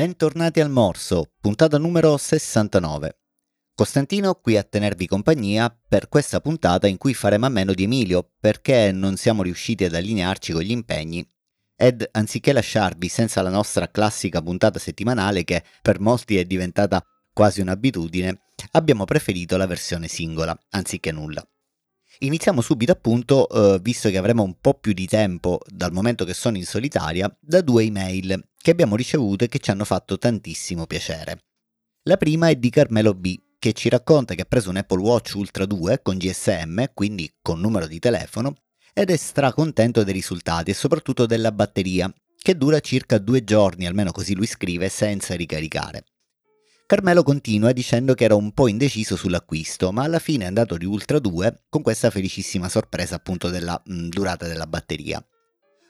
Bentornati al Morso, puntata numero 69. Costantino qui a tenervi compagnia per questa puntata in cui faremo a meno di Emilio perché non siamo riusciti ad allinearci con gli impegni ed anziché lasciarvi senza la nostra classica puntata settimanale che per molti è diventata quasi un'abitudine, abbiamo preferito la versione singola anziché nulla. Iniziamo subito appunto, eh, visto che avremo un po' più di tempo dal momento che sono in solitaria, da due email che abbiamo ricevuto e che ci hanno fatto tantissimo piacere. La prima è di Carmelo B, che ci racconta che ha preso un Apple Watch Ultra 2 con GSM, quindi con numero di telefono, ed è stracontento dei risultati e soprattutto della batteria, che dura circa due giorni, almeno così lui scrive, senza ricaricare. Carmelo continua dicendo che era un po' indeciso sull'acquisto, ma alla fine è andato di Ultra 2 con questa felicissima sorpresa appunto della mh, mm, durata della batteria.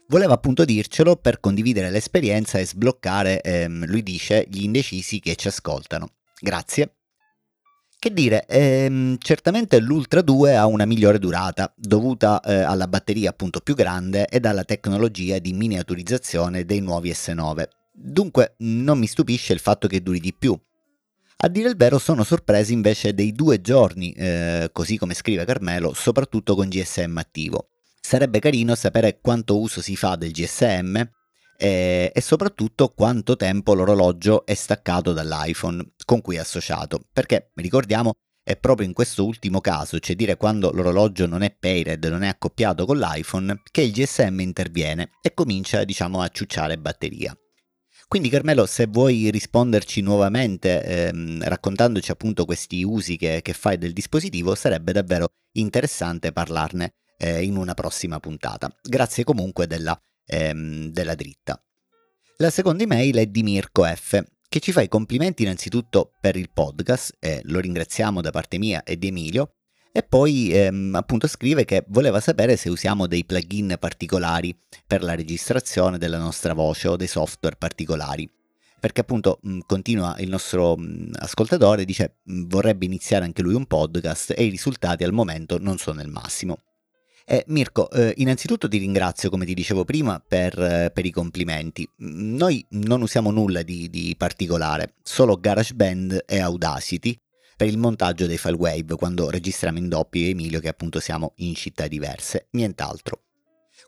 Voleva appunto dircelo per condividere l'esperienza e sbloccare, ehm, lui dice, gli indecisi che ci ascoltano. Grazie. Che dire, ehm, certamente l'Ultra 2 ha una migliore durata, dovuta eh, alla batteria appunto più grande e alla tecnologia di miniaturizzazione dei nuovi S9. Dunque non mi stupisce il fatto che duri di più, a dire il vero sono sorpresi invece dei due giorni, eh, così come scrive Carmelo, soprattutto con GSM attivo. Sarebbe carino sapere quanto uso si fa del GSM eh, e soprattutto quanto tempo l'orologio è staccato dall'iPhone con cui è associato, perché ricordiamo è proprio in questo ultimo caso, cioè dire quando l'orologio non è paired, non è accoppiato con l'iPhone, che il GSM interviene e comincia diciamo a ciucciare batteria. Quindi Carmelo, se vuoi risponderci nuovamente ehm, raccontandoci appunto questi usi che, che, fai del dispositivo, sarebbe davvero interessante parlarne eh, in una prossima puntata. Grazie comunque della, ehm, della dritta. La seconda email è di Mirko F, che ci fa i complimenti innanzitutto per il podcast, e lo ringraziamo da parte mia e di Emilio, e poi ehm, appunto scrive che voleva sapere se usiamo dei plugin particolari per la registrazione della nostra voce o dei software particolari. Perché appunto mh, continua il nostro mh, ascoltatore, dice mh, vorrebbe iniziare anche lui un podcast e i risultati al momento non sono il massimo. Eh, Mirko, innanzitutto ti ringrazio, come ti dicevo prima, per, eh, per i complimenti. Noi non usiamo nulla di, di particolare, solo GarageBand e Audacity, per il montaggio dei file wave quando registriamo in doppio io Emilio che appunto siamo in città diverse, nient'altro.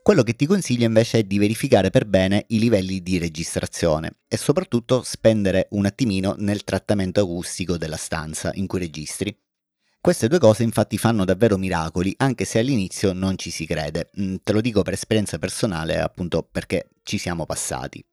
Quello che ti consiglio invece è di verificare per bene i livelli di registrazione e soprattutto spendere un attimino nel trattamento acustico della stanza in cui registri. Queste due cose infatti fanno davvero miracoli, anche se all'inizio non ci si crede. Mm, te lo dico per esperienza personale, appunto perché ci siamo passati.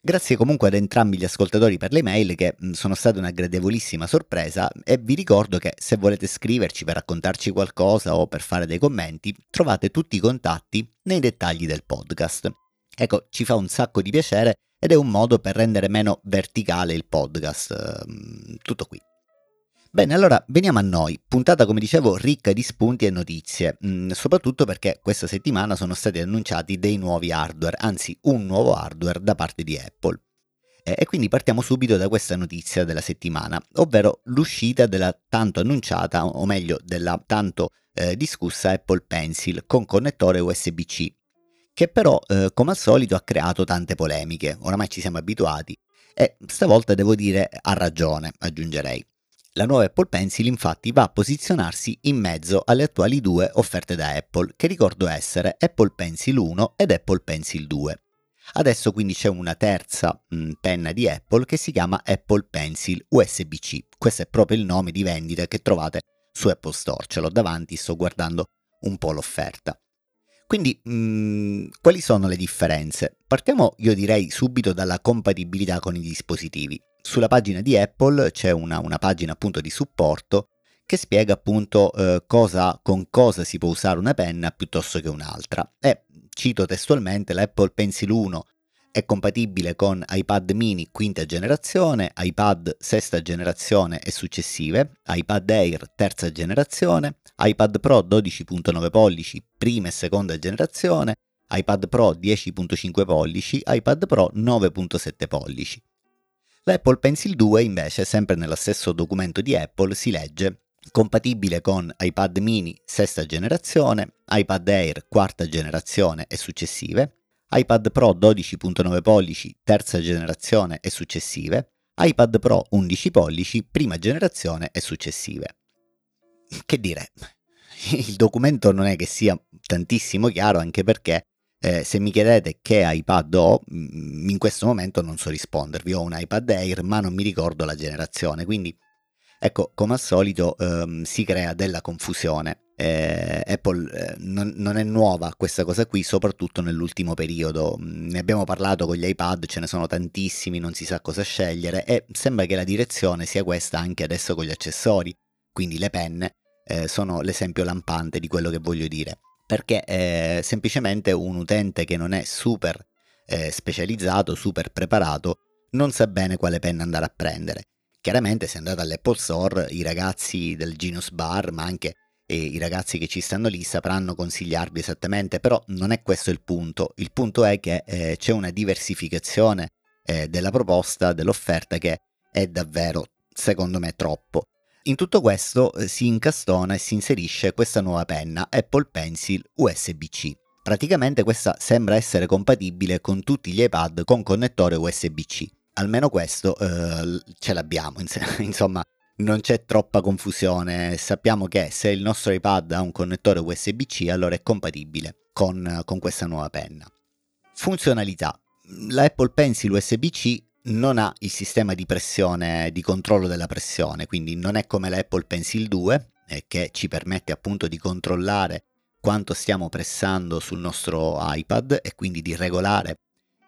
Grazie comunque ad entrambi gli ascoltatori per le mail che sono state una gradevolissima sorpresa e vi ricordo che se volete scriverci per raccontarci qualcosa o per fare dei commenti trovate tutti i contatti nei dettagli del podcast. Ecco, ci fa un sacco di piacere ed è un modo per rendere meno verticale il podcast. Mm, tutto qui. Bene, allora veniamo a noi. Puntata, come dicevo, ricca di spunti e notizie, mh, mm, soprattutto perché questa settimana sono stati annunciati dei nuovi hardware, anzi un nuovo hardware da parte di Apple. E, e quindi partiamo subito da questa notizia della settimana, ovvero l'uscita della tanto annunciata, o meglio della tanto eh, discussa Apple Pencil con connettore USB-C, che però, eh, come al solito, ha creato tante polemiche, oramai ci siamo abituati, e stavolta devo dire ha ragione, aggiungerei. La nuova Apple Pencil infatti va a posizionarsi in mezzo alle attuali due offerte da Apple, che ricordo essere Apple Pencil 1 ed Apple Pencil 2. Adesso quindi c'è una terza mh, mm, penna di Apple che si chiama Apple Pencil USB-C. Questo è proprio il nome di vendita che trovate su Apple Store. Ce l'ho davanti, sto guardando un po' l'offerta. Quindi, mh, mm, quali sono le differenze? Partiamo, io direi, subito dalla compatibilità con i dispositivi sulla pagina di Apple c'è una, una pagina appunto di supporto che spiega appunto eh, cosa, con cosa si può usare una penna piuttosto che un'altra. E cito testualmente l'Apple Pencil 1 è compatibile con iPad mini quinta generazione, iPad sesta generazione e successive, iPad Air terza generazione, iPad Pro 12.9 pollici prima e seconda generazione, iPad Pro 10.5 pollici, iPad Pro 9.7 pollici. L'Apple Pencil 2 invece, sempre nello stesso documento di Apple, si legge compatibile con iPad mini sesta generazione, iPad Air quarta generazione e successive, iPad Pro 12.9 pollici terza generazione e successive, iPad Pro 11 pollici prima generazione e successive. Che dire, il documento non è che sia tantissimo chiaro anche perché eh, se mi chiedete che iPad ho, in questo momento non so rispondervi. Ho un iPad Air, ma non mi ricordo la generazione. Quindi, ecco, come al solito ehm, si crea della confusione. Eh, Apple eh, non, non, è nuova questa cosa qui, soprattutto nell'ultimo periodo. Ne abbiamo parlato con gli iPad, ce ne sono tantissimi, non si sa cosa scegliere e sembra che la direzione sia questa anche adesso con gli accessori, quindi le penne. Eh, sono l'esempio lampante di quello che voglio dire perché è semplicemente un utente che non è super eh, specializzato, super preparato, non sa bene quale penna andare a prendere. Chiaramente se andate all'Apple Store i ragazzi del Genius Bar, ma anche eh, i ragazzi che ci stanno lì sapranno consigliarvi esattamente, però non è questo il punto. Il punto è che eh, c'è una diversificazione eh, della proposta, dell'offerta che è davvero, secondo me, troppo. In tutto questo eh, si incastona e si inserisce questa nuova penna Apple Pencil USB-C. Praticamente questa sembra essere compatibile con tutti gli iPad con connettore USB-C. Almeno questo eh, ce l'abbiamo, insomma non c'è troppa confusione, sappiamo che se il nostro iPad ha un connettore USB-C allora è compatibile con, con questa nuova penna. Funzionalità. La Apple Pencil USB-C non ha il sistema di pressione, di controllo della pressione, quindi non è come l'Apple Pencil 2 eh, che ci permette appunto di controllare quanto stiamo pressando sul nostro iPad e quindi di regolare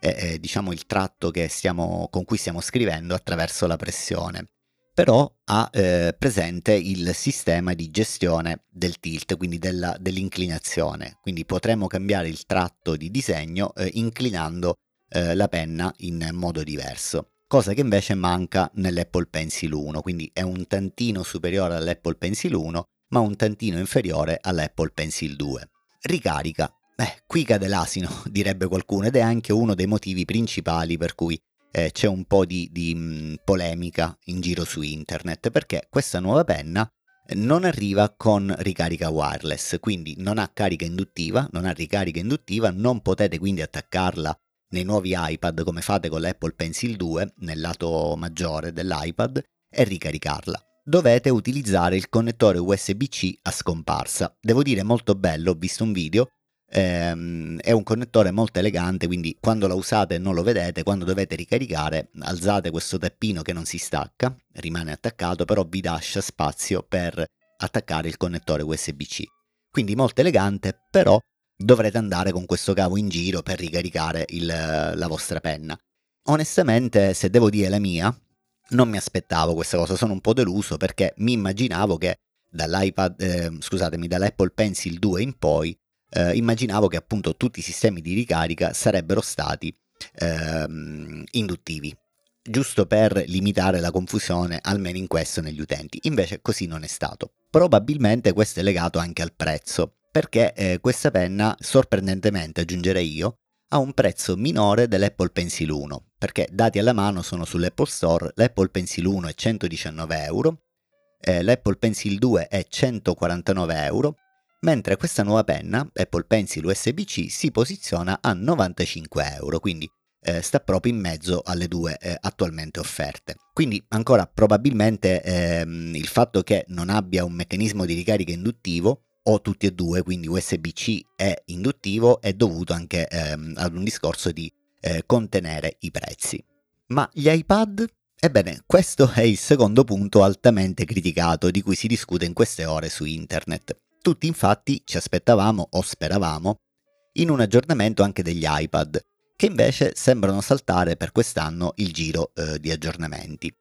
eh, eh, diciamo il tratto stiamo, con cui stiamo scrivendo attraverso la pressione. Però ha eh, presente il sistema di gestione del tilt, quindi della, dell'inclinazione. Quindi potremo cambiare il tratto di disegno eh, inclinando eh, la penna in modo diverso, cosa che invece manca nell'Apple Pencil 1, quindi è un tantino superiore all'Apple Pencil 1, ma un tantino inferiore all'Apple Pencil 2. Ricarica. Beh, qui cade l'asino, direbbe qualcuno, ed è anche uno dei motivi principali per cui eh, c'è un po' di, di mh, mm, polemica in giro su internet, perché questa nuova penna non arriva con ricarica wireless, quindi non ha carica induttiva, non ha ricarica induttiva, non potete quindi attaccarla nei nuovi iPad come fate con l'Apple Pencil 2 nel lato maggiore dell'iPad e ricaricarla. Dovete utilizzare il connettore USB-C a scomparsa. Devo dire molto bello, ho visto un video, ehm, è un connettore molto elegante, quindi quando la usate non lo vedete, quando dovete ricaricare alzate questo tappino che non si stacca, rimane attaccato, però vi lascia spazio per attaccare il connettore USB-C. Quindi molto elegante, però dovrete andare con questo cavo in giro per ricaricare il, la vostra penna. Onestamente, se devo dire la mia, non mi aspettavo questa cosa, sono un po' deluso perché mi immaginavo che dall'iPad, eh, scusatemi, dall'Apple Pencil 2 in poi, eh, immaginavo che appunto tutti i sistemi di ricarica sarebbero stati eh, induttivi, giusto per limitare la confusione, almeno in questo negli utenti. Invece così non è stato. Probabilmente questo è legato anche al prezzo perché eh, questa penna, sorprendentemente aggiungerei io, ha un prezzo minore dell'Apple Pencil 1, perché dati alla mano sono sull'Apple Store, l'Apple Pencil 1 è 119 euro, eh, l'Apple Pencil 2 è 149 euro, mentre questa nuova penna, Apple Pencil USB-C, si posiziona a 95 euro, quindi eh, sta proprio in mezzo alle due eh, attualmente offerte. Quindi ancora probabilmente ehm, il fatto che non abbia un meccanismo di ricarica induttivo o tutti e due, quindi USB-C e induttivo, è dovuto anche ehm, ad un discorso di eh, contenere i prezzi. Ma gli iPad? Ebbene, questo è il secondo punto altamente criticato di cui si discute in queste ore su internet. Tutti infatti ci aspettavamo o speravamo in un aggiornamento anche degli iPad, che invece sembrano saltare per quest'anno il giro eh, di aggiornamenti.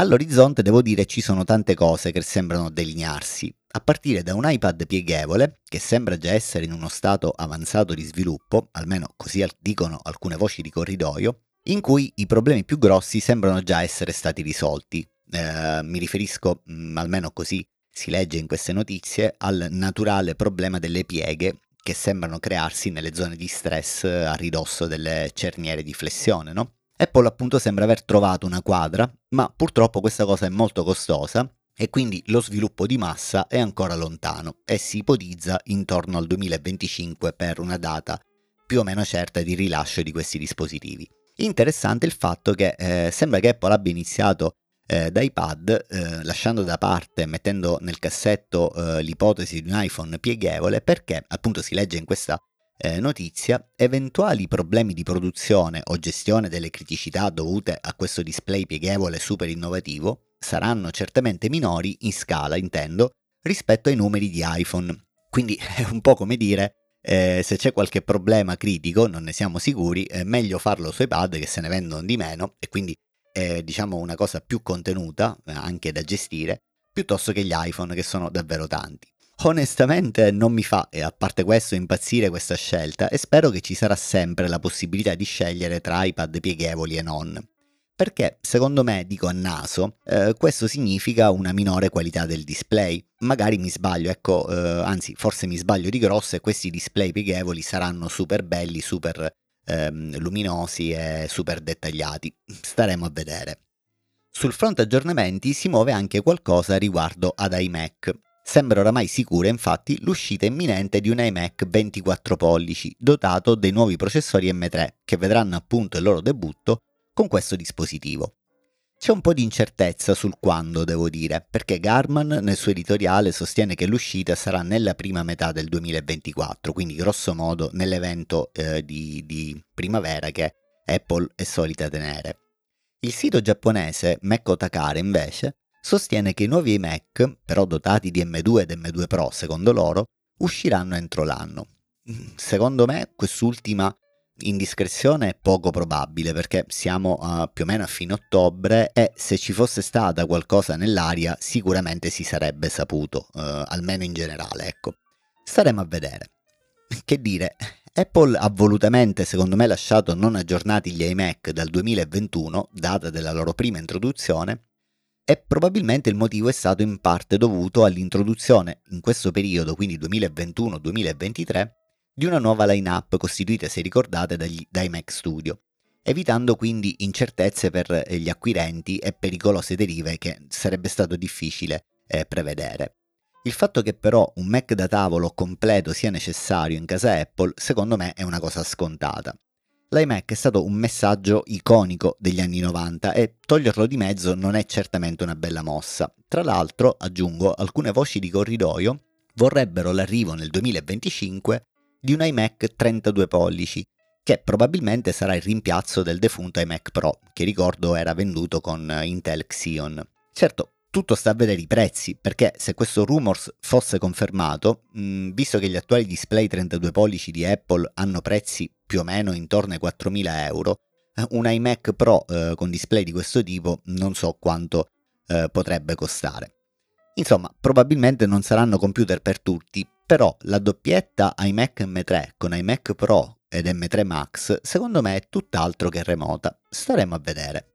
All'orizzonte devo dire ci sono tante cose che sembrano delinearsi, a partire da un iPad pieghevole, che sembra già essere in uno stato avanzato di sviluppo, almeno così dicono alcune voci di corridoio, in cui i problemi più grossi sembrano già essere stati risolti. Eh, mi riferisco, mh, mm, almeno così si legge in queste notizie, al naturale problema delle pieghe che sembrano crearsi nelle zone di stress a ridosso delle cerniere di flessione, no? Apple appunto sembra aver trovato una quadra, ma purtroppo questa cosa è molto costosa e quindi lo sviluppo di massa è ancora lontano e si ipotizza intorno al 2025 per una data più o meno certa di rilascio di questi dispositivi. Interessante il fatto che eh, sembra che Apple abbia iniziato eh, da iPad, eh, lasciando da parte, mettendo nel cassetto eh, l'ipotesi di un iPhone pieghevole, perché appunto si legge in questa eh, notizia, eventuali problemi di produzione o gestione delle criticità dovute a questo display pieghevole super innovativo saranno certamente minori in scala, intendo, rispetto ai numeri di iPhone. Quindi è un po' come dire eh, se c'è qualche problema critico, non ne siamo sicuri, è meglio farlo su iPad che se ne vendono di meno e quindi è diciamo una cosa più contenuta, eh, anche da gestire, piuttosto che gli iPhone che sono davvero tanti. Onestamente non mi fa, e a parte questo, impazzire questa scelta e spero che ci sarà sempre la possibilità di scegliere tra iPad pieghevoli e non perché secondo me, dico a naso, eh, questo significa una minore qualità del display. Magari mi sbaglio, ecco, eh, anzi forse mi sbaglio di grosso e questi display pieghevoli saranno super belli, super ehm, luminosi e super dettagliati. Staremo a vedere. Sul fronte aggiornamenti si muove anche qualcosa riguardo ad iMac. Sembra oramai sicura infatti l'uscita imminente di un iMac 24 pollici dotato dei nuovi processori M3 che vedranno appunto il loro debutto con questo dispositivo. C'è un po' di incertezza sul quando, devo dire, perché Garman nel suo editoriale sostiene che l'uscita sarà nella prima metà del 2024, quindi grosso modo nell'evento eh, di, di primavera che Apple è solita tenere. Il sito giapponese Mekko Takare invece sostiene che i nuovi Mac, però dotati di M2 ed M2 Pro secondo loro, usciranno entro l'anno. Secondo me quest'ultima indiscrezione è poco probabile perché siamo uh, più o meno a fine ottobre e se ci fosse stata qualcosa nell'aria sicuramente si sarebbe saputo, uh, almeno in generale, ecco. Staremo a vedere. Che dire, Apple ha volutamente, secondo me, lasciato non aggiornati gli iMac dal 2021, data della loro prima introduzione, e probabilmente il motivo è stato in parte dovuto all'introduzione in questo periodo, quindi 2021-2023, di una nuova line-up costituita, se ricordate, dagli, dai Mac Studio, evitando quindi incertezze per eh, gli acquirenti e pericolose derive che sarebbe stato difficile eh, prevedere. Il fatto che però un Mac da tavolo completo sia necessario in casa Apple, secondo me è una cosa scontata. L'iMac è stato un messaggio iconico degli anni 90 e toglierlo di mezzo non è certamente una bella mossa. Tra l'altro, aggiungo, alcune voci di corridoio vorrebbero l'arrivo nel 2025 di un iMac 32 pollici, che probabilmente sarà il rimpiazzo del defunto iMac Pro, che ricordo era venduto con Intel Xeon. Certo, tutto sta a vedere i prezzi, perché se questo rumors fosse confermato, mh, visto che gli attuali display 32 pollici di Apple hanno prezzi più o meno intorno ai 4.000 euro, eh, un iMac Pro eh, con display di questo tipo non so quanto eh, potrebbe costare. Insomma, probabilmente non saranno computer per tutti, però la doppietta iMac M3 con iMac Pro ed M3 Max secondo me è tutt'altro che remota. Staremo a vedere.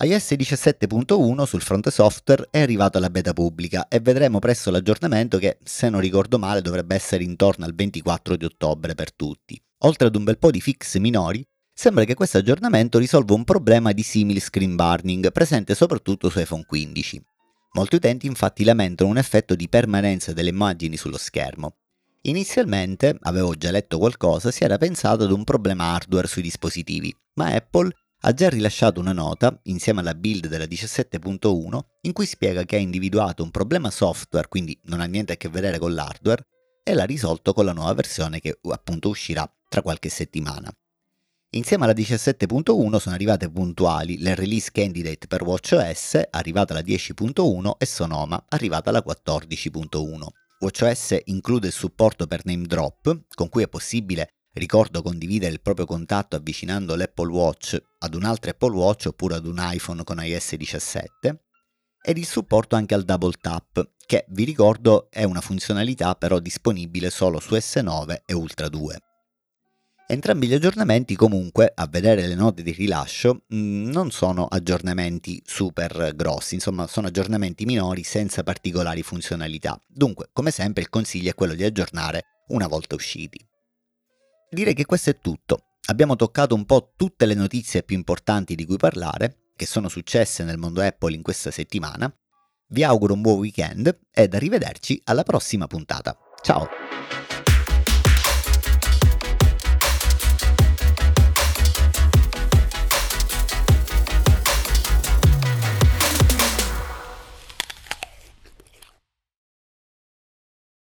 iOS 17.1 sul fronte software è arrivata la beta pubblica e vedremo presto l'aggiornamento che, se non ricordo male, dovrebbe essere intorno al 24 di ottobre per tutti. Oltre ad un bel po' di fix minori, sembra che questo aggiornamento risolva un problema di simile screen burning presente soprattutto su iPhone 15. Molti utenti infatti lamentano un effetto di permanenza delle immagini sullo schermo. Inizialmente, avevo già letto qualcosa, si era pensato ad un problema hardware sui dispositivi, ma Apple ha già rilasciato una nota, insieme alla build della 17.1, in cui spiega che ha individuato un problema software, quindi non ha niente a che vedere con l'hardware, e l'ha risolto con la nuova versione che appunto uscirà tra qualche settimana. Insieme alla 17.1 sono arrivate puntuali le release candidate per WatchOS, arrivata la 10.1, e Sonoma, arrivata la 14.1. WatchOS include il supporto per name drop, con cui è possibile, ricordo, condividere il proprio contatto avvicinando l'Apple Watch ad un altro Apple Watch oppure ad un iPhone con iOS 17, ed il supporto anche al double tap, che vi ricordo è una funzionalità però disponibile solo su S9 e Ultra 2. Entrambi gli aggiornamenti comunque, a vedere le note di rilascio, mm, non sono aggiornamenti super grossi, insomma sono aggiornamenti minori senza particolari funzionalità. Dunque, come sempre, il consiglio è quello di aggiornare una volta usciti. Direi che questo è tutto. Abbiamo toccato un po' tutte le notizie più importanti di cui parlare, che sono successe nel mondo Apple in questa settimana. Vi auguro un buon weekend ed arrivederci alla prossima puntata. Ciao!